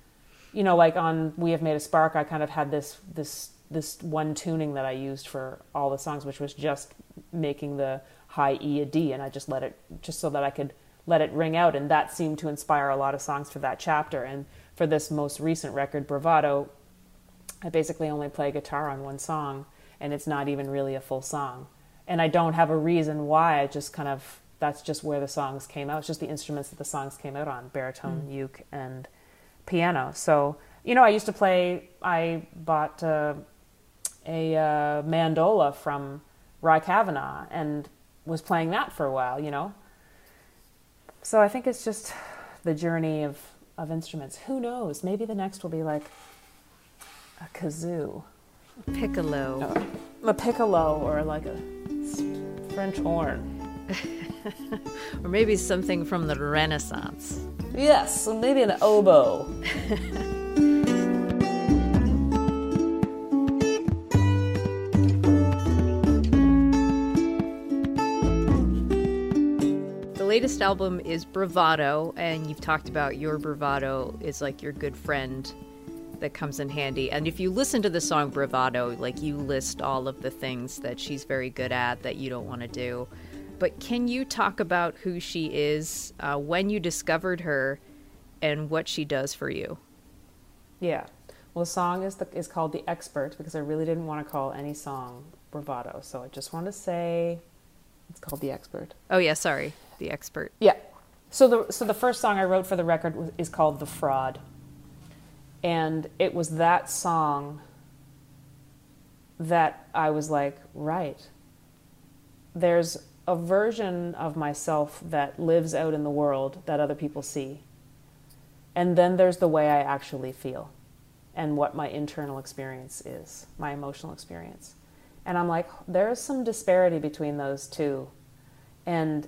you know, like on We Have Made a Spark. I kind of had this this this one tuning that I used for all the songs, which was just making the high E a D, and I just let it just so that I could let it ring out, and that seemed to inspire a lot of songs for that chapter. And for this most recent record, Bravado, I basically only play guitar on one song, and it's not even really a full song. And I don't have a reason why. I just kind of that's just where the songs came out. It's just the instruments that the songs came out on: baritone, uke, and piano. So you know, I used to play. I bought uh, a uh, mandola from Rye Kavanaugh and was playing that for a while. You know, so I think it's just the journey of of instruments. Who knows? Maybe the next will be like a kazoo, Piccolo. a piccolo, or like a French horn. Or maybe something from the Renaissance. Yes, maybe an oboe. The latest album is Bravado, and you've talked about your bravado is like your good friend that comes in handy. And if you listen to the song Bravado, like you list all of the things that she's very good at that you don't want to do. But can you talk about who she is, uh, when you discovered her, and what she does for you? Yeah. Well, the song is the, is called "The Expert" because I really didn't want to call any song bravado, so I just want to say it's called "The Expert." Oh, yeah, sorry. The expert. Yeah. So the so the first song I wrote for the record was, is called "The Fraud," and it was that song that I was like, right. There's a version of myself that lives out in the world that other people see, and then there's the way I actually feel, and what my internal experience is, my emotional experience, and I'm like, there's some disparity between those two, and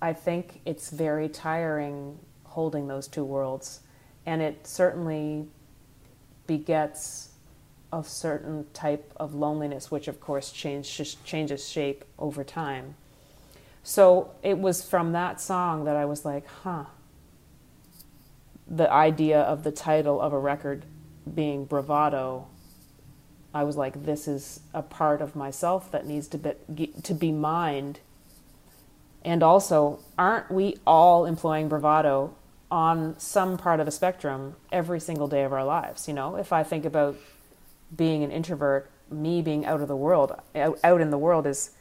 I think it's very tiring holding those two worlds. And it certainly begets a certain type of loneliness, which of course change, changes shape over time. So it was from that song that I was like, huh. The idea of the title of a record being bravado, I was like, this is a part of myself that needs to be, to be mined. And also, aren't we all employing bravado on some part of the spectrum every single day of our lives? You know, if I think about being an introvert, me being out of the world, out, out in the world is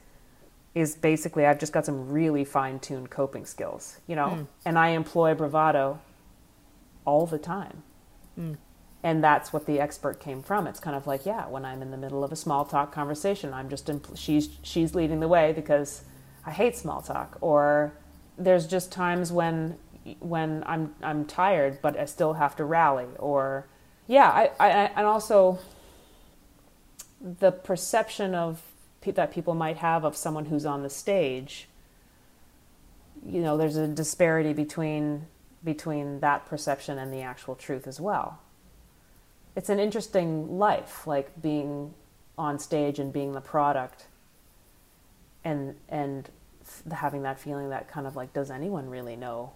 is basically I've just got some really fine tuned coping skills, you know, mm. and I employ bravado all the time. Mm. And that's what the expert came from. It's kind of like, yeah, when I'm in the middle of a small talk conversation, I'm just, impl- she's, she's leading the way because I hate small talk. Or there's just times when, when I'm, I'm tired, but I still have to rally. Or, yeah, I, I, and also the perception of that people might have of someone who's on the stage you know there's a disparity between between that perception and the actual truth as well. It's an interesting life like being on stage and being the product and and having that feeling that kind of like does anyone really know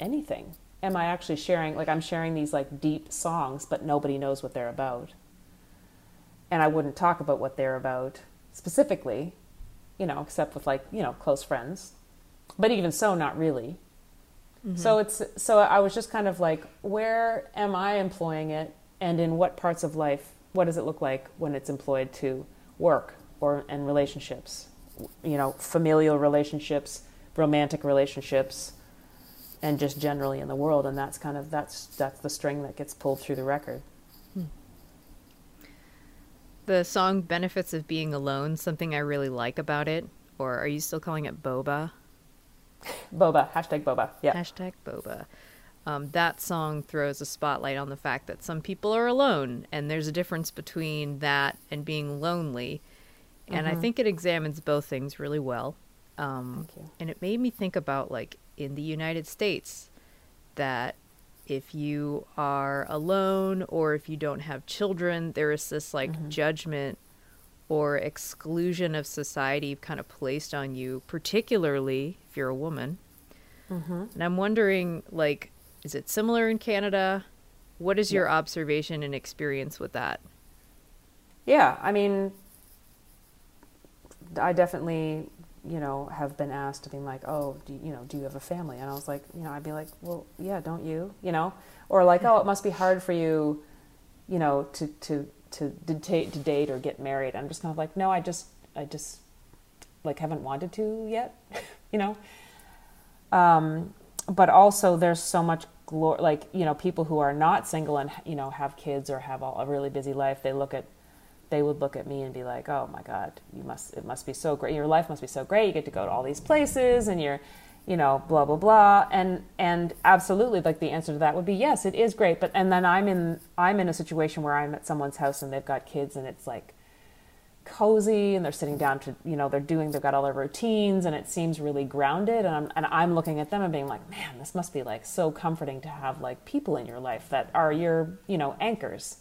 anything? Am i actually sharing like i'm sharing these like deep songs but nobody knows what they're about. And i wouldn't talk about what they're about specifically, you know, except with like, you know, close friends. But even so, not really. Mm-hmm. So it's so I was just kind of like, where am I employing it, and in what parts of life? What does it look like when it's employed to work or and relationships? You know, familial relationships, romantic relationships, and just generally in the world. And that's kind of that's that's the string that gets pulled through the record the song Benefits of Being Alone something I really like about it? Or are you still calling it boba? Boba. Hashtag boba. Yeah. Hashtag boba. Um, that song throws a spotlight on the fact that some people are alone, and there's a difference between that and being lonely. And mm-hmm. I think it examines both things really well. Um, and it made me think about, like, in the United States, that if you are alone or if you don't have children, there is this like mm-hmm. judgment or exclusion of society kind of placed on you, particularly if you're a woman. Mm-hmm. And I'm wondering, like, is it similar in Canada? What is your yeah. observation and experience with that? Yeah, I mean, I definitely you know, have been asked to be like, oh, do you, know, do you have a family? And I was like, you know, I'd be like, well, yeah, don't you? You know, or like, oh, it must be hard for you, you know, to to to to, to date or get married. I'm just kind of like, no, I just I just like haven't wanted to yet, you know. Um, but also, there's so much glory. Like, you know, people who are not single and you know have kids or have all, a really busy life, they look at they would look at me and be like, "Oh my God, you must it must be so great. Your life must be so great. You get to go to all these places, and you're, you know, blah blah blah." And and absolutely, like the answer to that would be yes, it is great. But and then I'm in I'm in a situation where I'm at someone's house and they've got kids, and it's like cozy and they're sitting down to you know they're doing they've got all their routines and it seems really grounded and I'm, and I'm looking at them and being like man this must be like so comforting to have like people in your life that are your you know anchors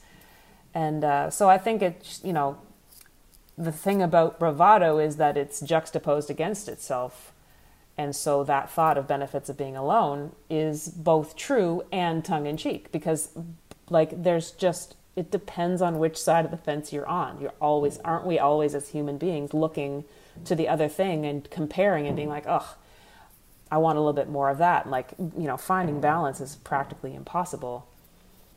and uh, so I think it's, you know, the thing about bravado is that it's juxtaposed against itself. And so that thought of benefits of being alone is both true and tongue in cheek because, like, there's just, it depends on which side of the fence you're on. You're always, aren't we always as human beings looking to the other thing and comparing and being like, oh, I want a little bit more of that. And like, you know, finding balance is practically impossible.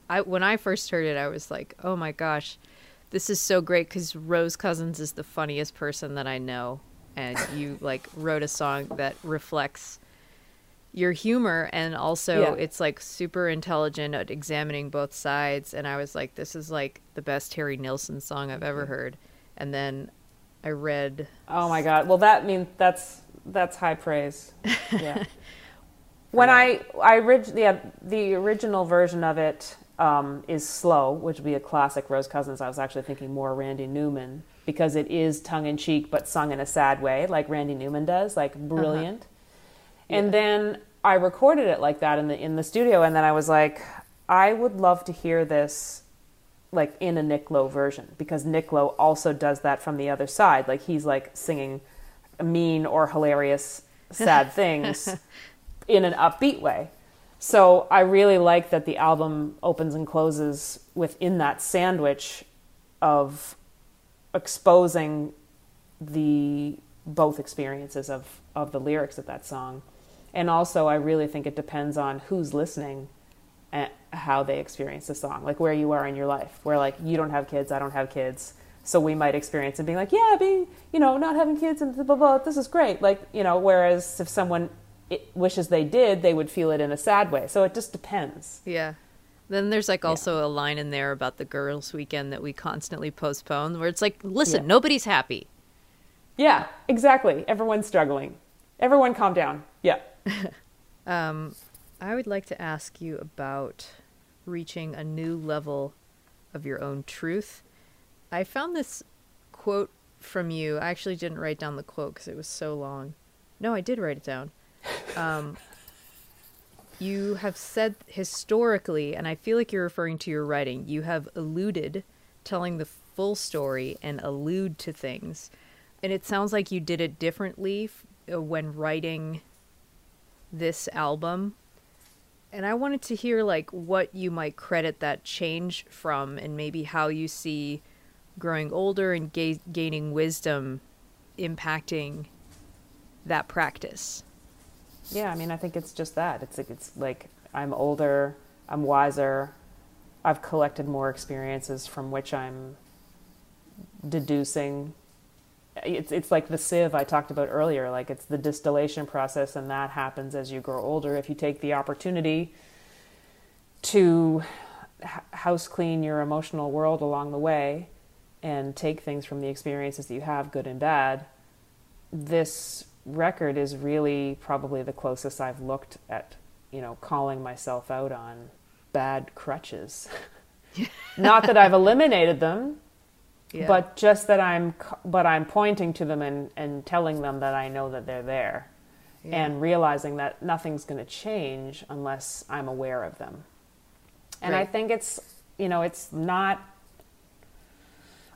I when I first heard it, I was like, "Oh my gosh, this is so great!" Because Rose Cousins is the funniest person that I know, and you like wrote a song that reflects your humor and also yeah. it's like super intelligent at examining both sides. And i was like this is like the best harry nilsson song i've ever heard. And then i read oh my god. Well that means that's that's high praise. Yeah. When i i orig- yeah, the original version of it um, is slow, which would be a classic Rose Cousins. I was actually thinking more Randy Newman because it is tongue in cheek but sung in a sad way, like Randy Newman does, like uh-huh. brilliant. Uh-huh. Yeah. And then I recorded it like that in the in the studio, and then I was like, I would love to hear this like in a Nick Lowe version because Nick Lowe also does that from the other side. Like he's like singing mean or hilarious sad things in an upbeat way. So I really like that the album opens and closes within that sandwich of exposing the both experiences of of the lyrics of that song. And also I really think it depends on who's listening and how they experience the song, like where you are in your life. Where like you don't have kids, I don't have kids. So we might experience it being like, yeah, being, you know, not having kids and blah, blah, blah, this is great. Like, you know, whereas if someone it wishes they did, they would feel it in a sad way. So it just depends. Yeah. Then there's like also a line in there about the girls' weekend that we constantly postpone, where it's like, listen, Yeah. nobody's happy. Yeah, exactly. Everyone's struggling. Everyone calm down. Yeah. Um, I would like to ask you about reaching a new level of your own truth. I found this quote from you. I actually didn't write down the quote because it was so long. No, I did write it down. Um, you have said historically, and I feel like you're referring to your writing, you have alluded telling the full story and allude to things. And it sounds like you did it differently uh, when writing this album. And I wanted to hear like what you might credit that change from and maybe how you see growing older and ga- gaining wisdom impacting that practice. Yeah, I mean, I think it's just that. It's like it's like I'm older, I'm wiser, I've collected more experiences from which I'm deducing. It's it's like the sieve I talked about earlier. Like it's the distillation process, and that happens as you grow older. If you take the opportunity to house clean your emotional world along the way, and take things from the experiences that you have, good and bad, this record is really probably the closest I've looked at, you know, calling myself out on bad crutches. Not that I've eliminated them, Yeah. but just that I'm, but I'm pointing to them and, and telling them that I know that they're there, Yeah. and realizing that nothing's going to change unless I'm aware of them. And I think it's, you know, it's not.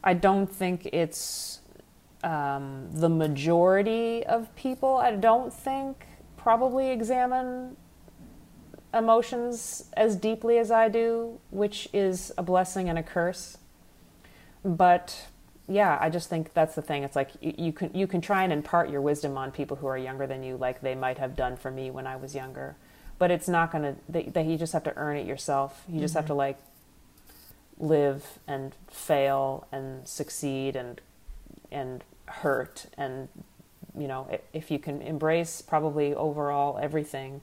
I don't think it's um, the majority of people. I don't think probably examine emotions as deeply as I do, which is a blessing and a curse. But yeah, I just think that's the thing. It's like you, you can you can try and impart your wisdom on people who are younger than you, like they might have done for me when I was younger. But it's not gonna. That that you just have to earn it yourself. You just have to like live and fail and succeed and and hurt and you know if you can embrace probably overall everything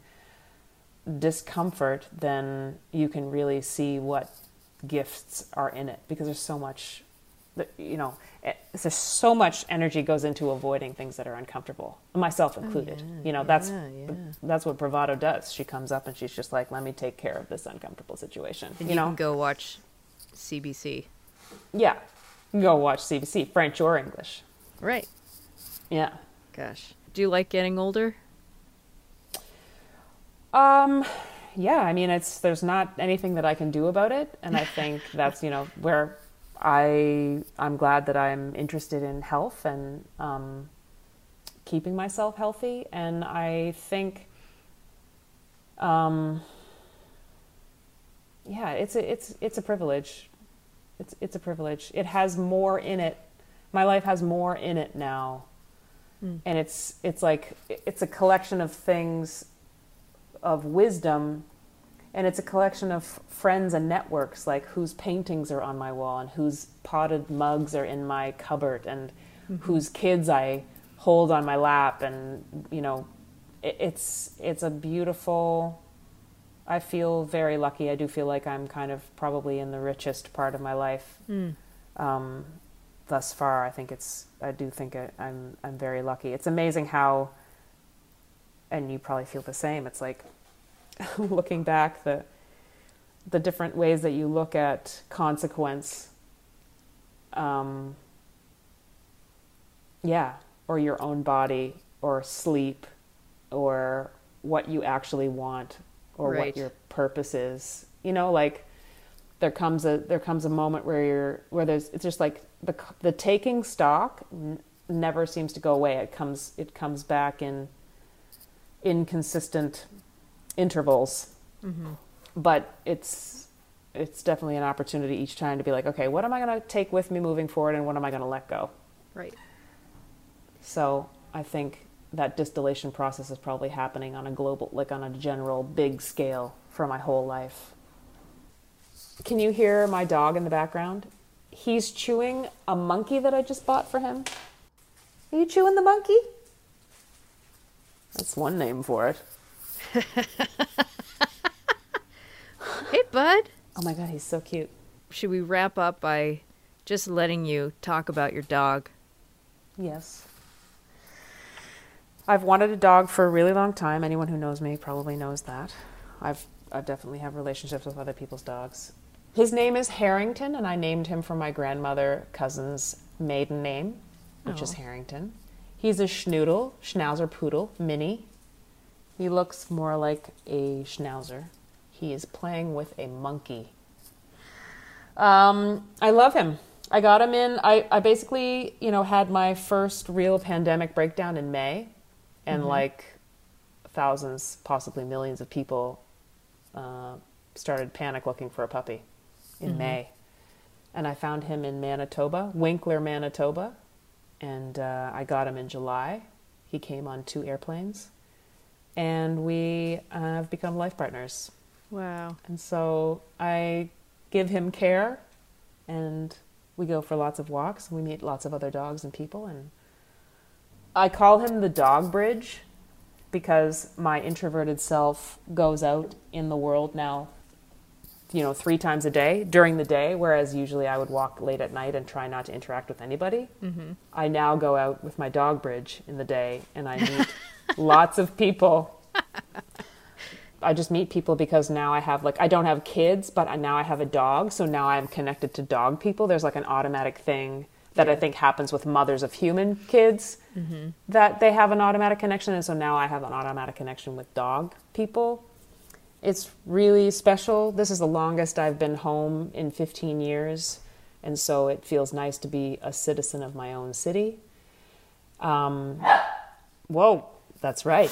discomfort then you can really see what gifts are in it because there's so much you know there's so much energy goes into avoiding things that are uncomfortable myself oh, included you know that's yeah, yeah. that's what bravado does she comes up and she's just like let me take care of this uncomfortable situation and you, you, know can go watch CBC. yeah go watch cbc french or english Right. yeah Gosh. Do you like getting older? Um, yeah, I mean, it's there's not anything that I can do about it, and I think that's you know where I I'm glad that I'm interested in health and um, keeping myself healthy, and I think, um, yeah, it's a it's it's a privilege. It's it's a privilege. It has more in it. My life has more in it now, hmm. and it's it's like it's a collection of things of wisdom and it's a collection of friends and networks like whose paintings are on my wall and whose potted mugs are in my cupboard and mm-hmm. whose kids I hold on my lap. And you know it, it's it's a beautiful I feel very lucky. I do feel like I'm kind of probably in the richest part of my life. Hmm. Um, thus far I think it's I do think I, I'm I'm very lucky it's amazing how and you probably feel the same. It's like looking back the the different ways that you look at consequence. Um, yeah, or your own body, or sleep, or what you actually want, or Right. what your purpose is. You know, like there comes a there comes a moment where you're where there's it's just like the the taking stock n- never seems to go away. It comes it comes back in inconsistent intervals. Mm-hmm. But it's it's definitely an opportunity each time to be like, okay, what am I going to take with me moving forward, and what am I going to let go? Right. So I think that distillation process is probably happening on a global, like on a general big scale for my whole life. Can you hear my dog in the background? He's chewing a monkey that I just bought for him. Are you chewing the monkey? That's one name for it. Hey, bud. Oh my god, he's so cute. Should we wrap up by just letting you talk about your dog? Yes. I've wanted a dog for a really long time. Anyone who knows me probably knows that. I've I definitely have relationships with other people's dogs. His name is Harrington, and I named him from my grandmother cousin's maiden name, which is Oh. Harrington. He's a schnoodle, schnauzer poodle, mini. He looks more like a schnauzer. He is playing with a monkey. Um, I love him. I got him in. I, I basically, you know, had my first real pandemic breakdown in May, and like thousands, possibly millions of people uh, started panic looking for a puppy in May. And I found him in Manitoba, Winkler, Manitoba, and uh, I got him in July. He came on two airplanes, and we uh, have become life partners. Wow. And so I give him care and we go for lots of walks. and We meet lots of other dogs and people and I call him the dog bridge because my introverted self goes out in the world now you know 3 times a day during the day whereas usually I would walk late at night and try not to interact with anybody. Mm-hmm. I now go out with my dog bridge in the day and I meet lots of people I just meet people because now I have like I don't have kids, but I, now I have a dog, so now I'm connected to dog people. There's like an automatic thing that I think happens with mothers of human kids mm-hmm. that they have an automatic connection, and so now I have an automatic connection with dog people. It's really special. This is the longest I've been home in 15 years, and so it feels nice to be a citizen of my own city. Um, whoa, that's right.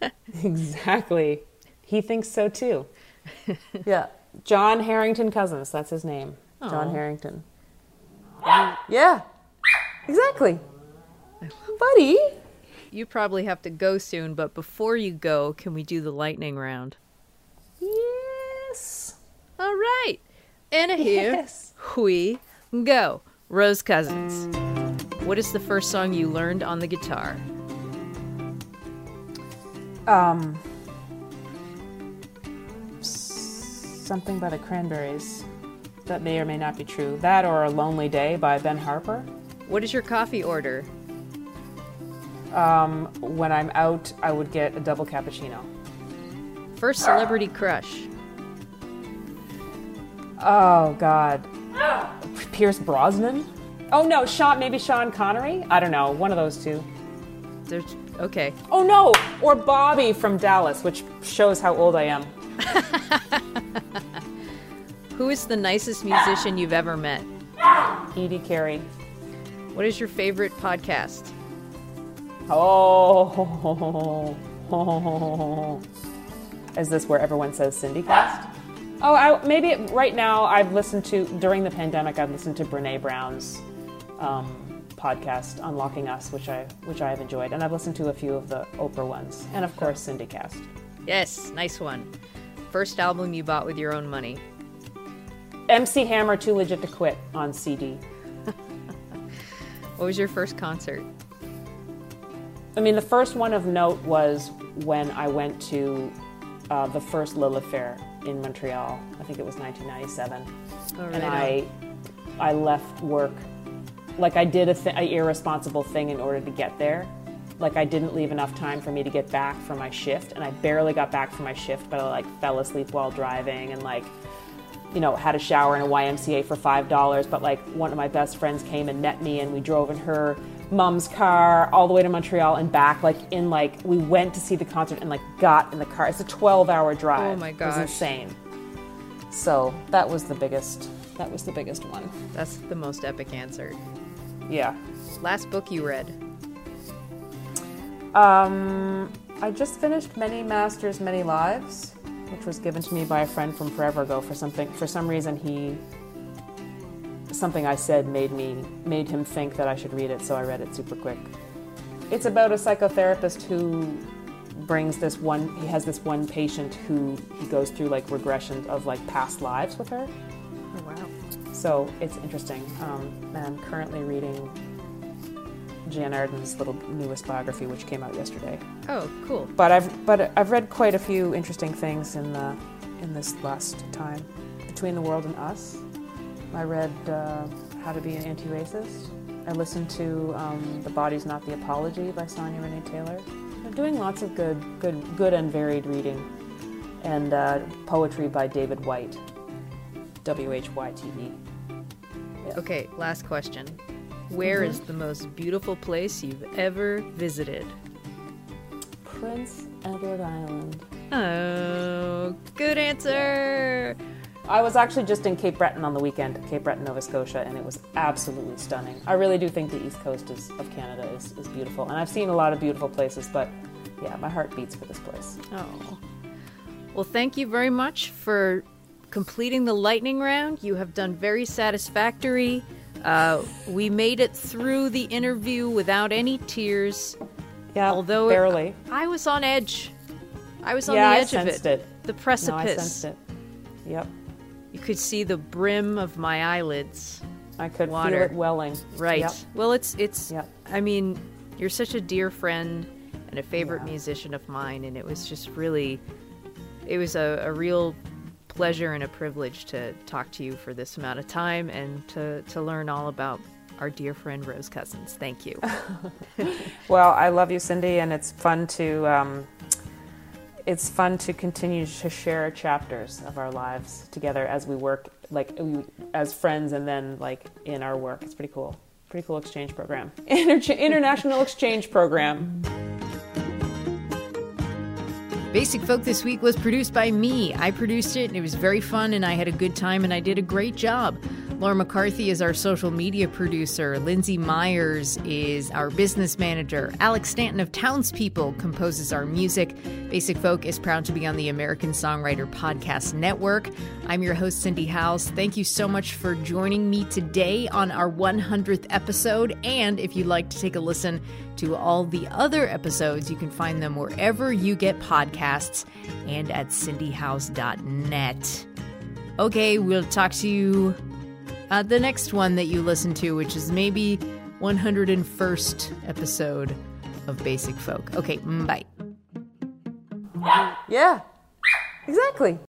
exactly. He thinks so too. yeah. John Harrington Cousins, that's his name. John Harrington. Yeah. Exactly. Buddy. You probably have to go soon, but before you go, can we do the lightning round? All right. And here Yes. we go. Rose Cousins. What is the first song you learned on the guitar? Um something by the Cranberries. That may or may not be true. That or A Lonely Day by Ben Harper. What is your coffee order? Um, when I'm out, I would get a double cappuccino. First celebrity crush. Oh God, Pierce Brosnan. Oh no, Sean. Maybe Sean Connery. I don't know. One of those two. There's okay. Oh no, or Bobby from Dallas, which shows how old I am. Who is the nicest musician you've ever met? Edie Carey. What is your favorite podcast? Oh. Is this where everyone says CindyCast? Oh, I, maybe right now I've listened to, during the pandemic, I've listened to Brene Brown's um, podcast, Unlocking Us, which I, which I have enjoyed. And I've listened to a few of the Oprah ones. And of course, CindyCast. Yes, nice one. First album you bought with your own money. MC Hammer, Too Legit to Quit on CD. What was your first concert? I mean, the first one of note was when I went to uh, the first Lilith Fair in Montreal. I think it was 1997, Oh, and right I I left work like I did a, th- a irresponsible thing in order to get there. Like I didn't leave enough time for me to get back from my shift, and I barely got back from my shift, but I like fell asleep while driving and like you know, had a shower in a YMCA for five dollars, but like one of my best friends came and met me and we drove in her mom's car all the way to Montreal and back, like in like we went to see the concert and like got in the car. It's a twelve hour drive. Oh my It was insane. So that was the biggest that was the biggest one. That's the most epic answer. Yeah. Last book you read? Um, I just finished Many Masters, Many Lives, which was given to me by a friend from forever ago. For something, for some reason, he something I said made me made him think that I should read it, so I read it super quick. It's about a psychotherapist who brings this one. He has this one patient who he goes through like regressions of like past lives with her. Oh, wow. So it's interesting. Um, and I'm currently reading Jann Arden's little newest biography, which came out yesterday. Oh, cool. But I've but I've read quite a few interesting things in the in this last time. Between the World and Us, I read uh, How to Be an Anti-Racist. I listened to um, The Body's Not the Apology by Sonya Renee Taylor. I'm doing lots of good good good and varied reading, and uh, poetry by David Whyte. W H Y T E. Okay, last question. Where is the most beautiful place you've ever visited? Prince Edward Island. Oh, good answer. I was actually just in Cape Breton on the weekend, Cape Breton, Nova Scotia, and it was absolutely stunning. I really do think the east coast is, of Canada is, is beautiful, and I've seen a lot of beautiful places, but yeah, my heart beats for this place. Oh. Well, thank you very much for completing the lightning round. You have done very satisfactory. Uh, we made it through the interview without any tears. Yeah, Although barely. I was on edge. I was on yeah, the edge of it. it. The No, I sensed it. Yep, could see the brim of my eyelids. I could Water. feel it welling. Right. Yep. Well, it's it's. Yep. I mean, you're such a dear friend and a favorite Yeah. musician of mine, and it was just really, it was a, a real pleasure and a privilege to talk to you for this amount of time and to to learn all about our dear friend Rose Cousins. Thank you. Well, I love you, Cindy, and it's fun to um, it's fun to continue to share chapters of our lives together as we work, like as friends, and then like in our work. It's pretty cool. Pretty cool exchange program. Inter- international exchange program. Basic Folk this week was produced by me. I produced it and it was very fun and I had a good time and I did a great job. Laura McCarthy is our social media producer. Lindsay Myers is our business manager. Alex Stanton of Townspeople composes our music. Basic Folk is proud to be on the American Songwriter Podcast Network. I'm your host, Cindy Howes. Thank you so much for joining me today on our 100th episode. And if you'd like to take a listen to all the other episodes, you can find them wherever you get podcasts and at cindyhowes.net. Okay, we'll talk to you at the next one that you listen to, which is maybe 101st episode of Basic Folk. Okay, bye. Yeah, exactly.